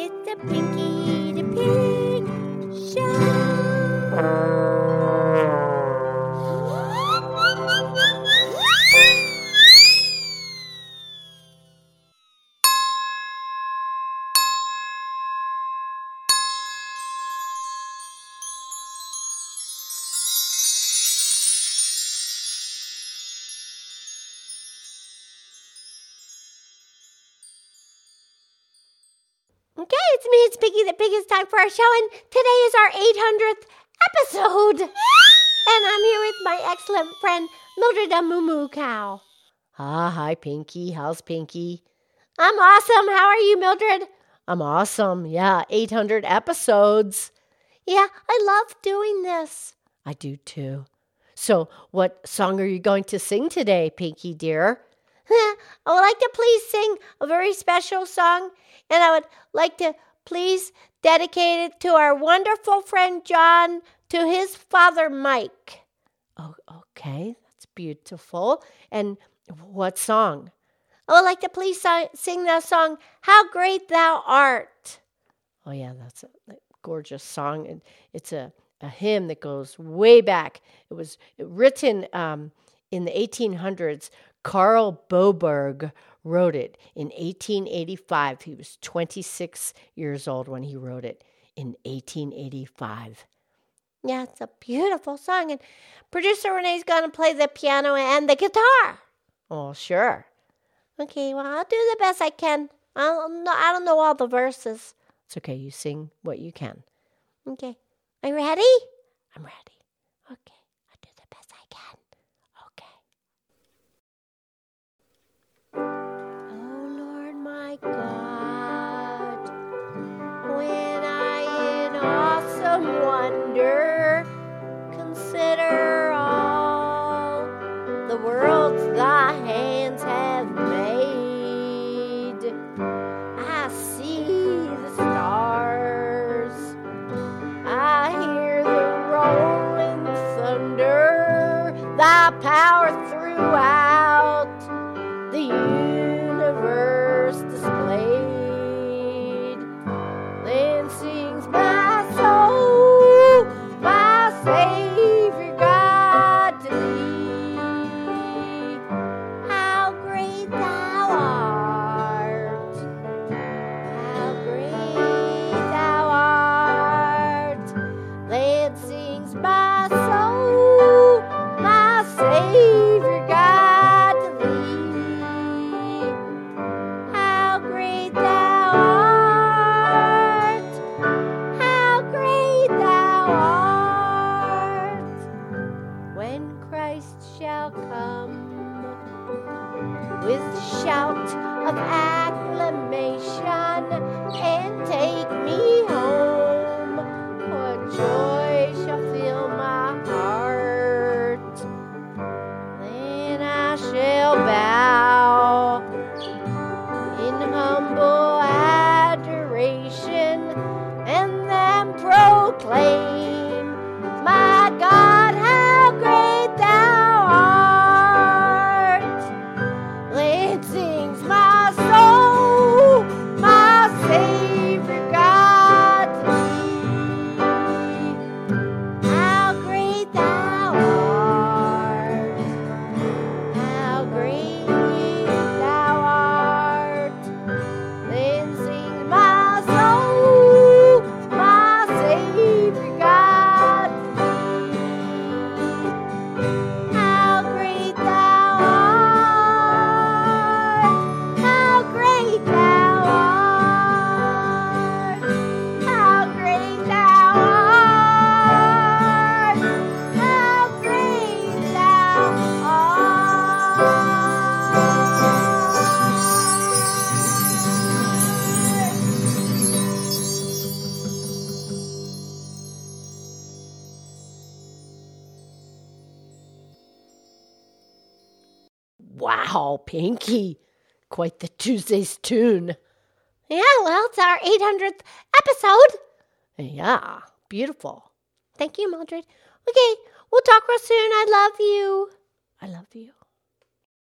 It's a Pinky Okay, it's me, it's Piggy the Pig. It's time for our show, and today is our 800th episode. And I'm here with my excellent friend, Mildred the Moo Moo Cow. Ah, hi, Pinky. How's Pinky? I'm awesome. How are you, Mildred? I'm awesome. Yeah, 800 episodes. Yeah, I love doing this. I do too. So, what song are you going to sing today, Pinky dear? I would like to please sing a very special song, and I would like to please dedicate it to our wonderful friend John, to his father Mike. Oh, okay. That's beautiful. And what song? I would like to please si- sing that song, How Great Thou Art. Oh, yeah, that's a gorgeous song. And it's a, a hymn that goes way back. It was written um, in the 1800s. Carl Boberg wrote it in 1885. He was 26 years old when he wrote it in 1885. Yeah, it's a beautiful song. And producer Renee's going to play the piano and the guitar. Oh, sure. Okay, well, I'll do the best I can. I don't know, I don't know all the verses. It's okay. You sing what you can. Okay. Are you ready? I'm ready. Consider all the worlds proclaim, Wow, Pinky. Quite the Tuesday's tune. Yeah, well, it's our 800th episode. Yeah, beautiful. Thank you, Mildred. Okay, we'll talk real soon. I love you. I love you.